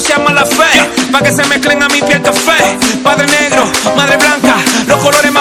no sea mala fe. Pa' que se mezclen a mi piel café. Padre negro, madre blanca, los colores más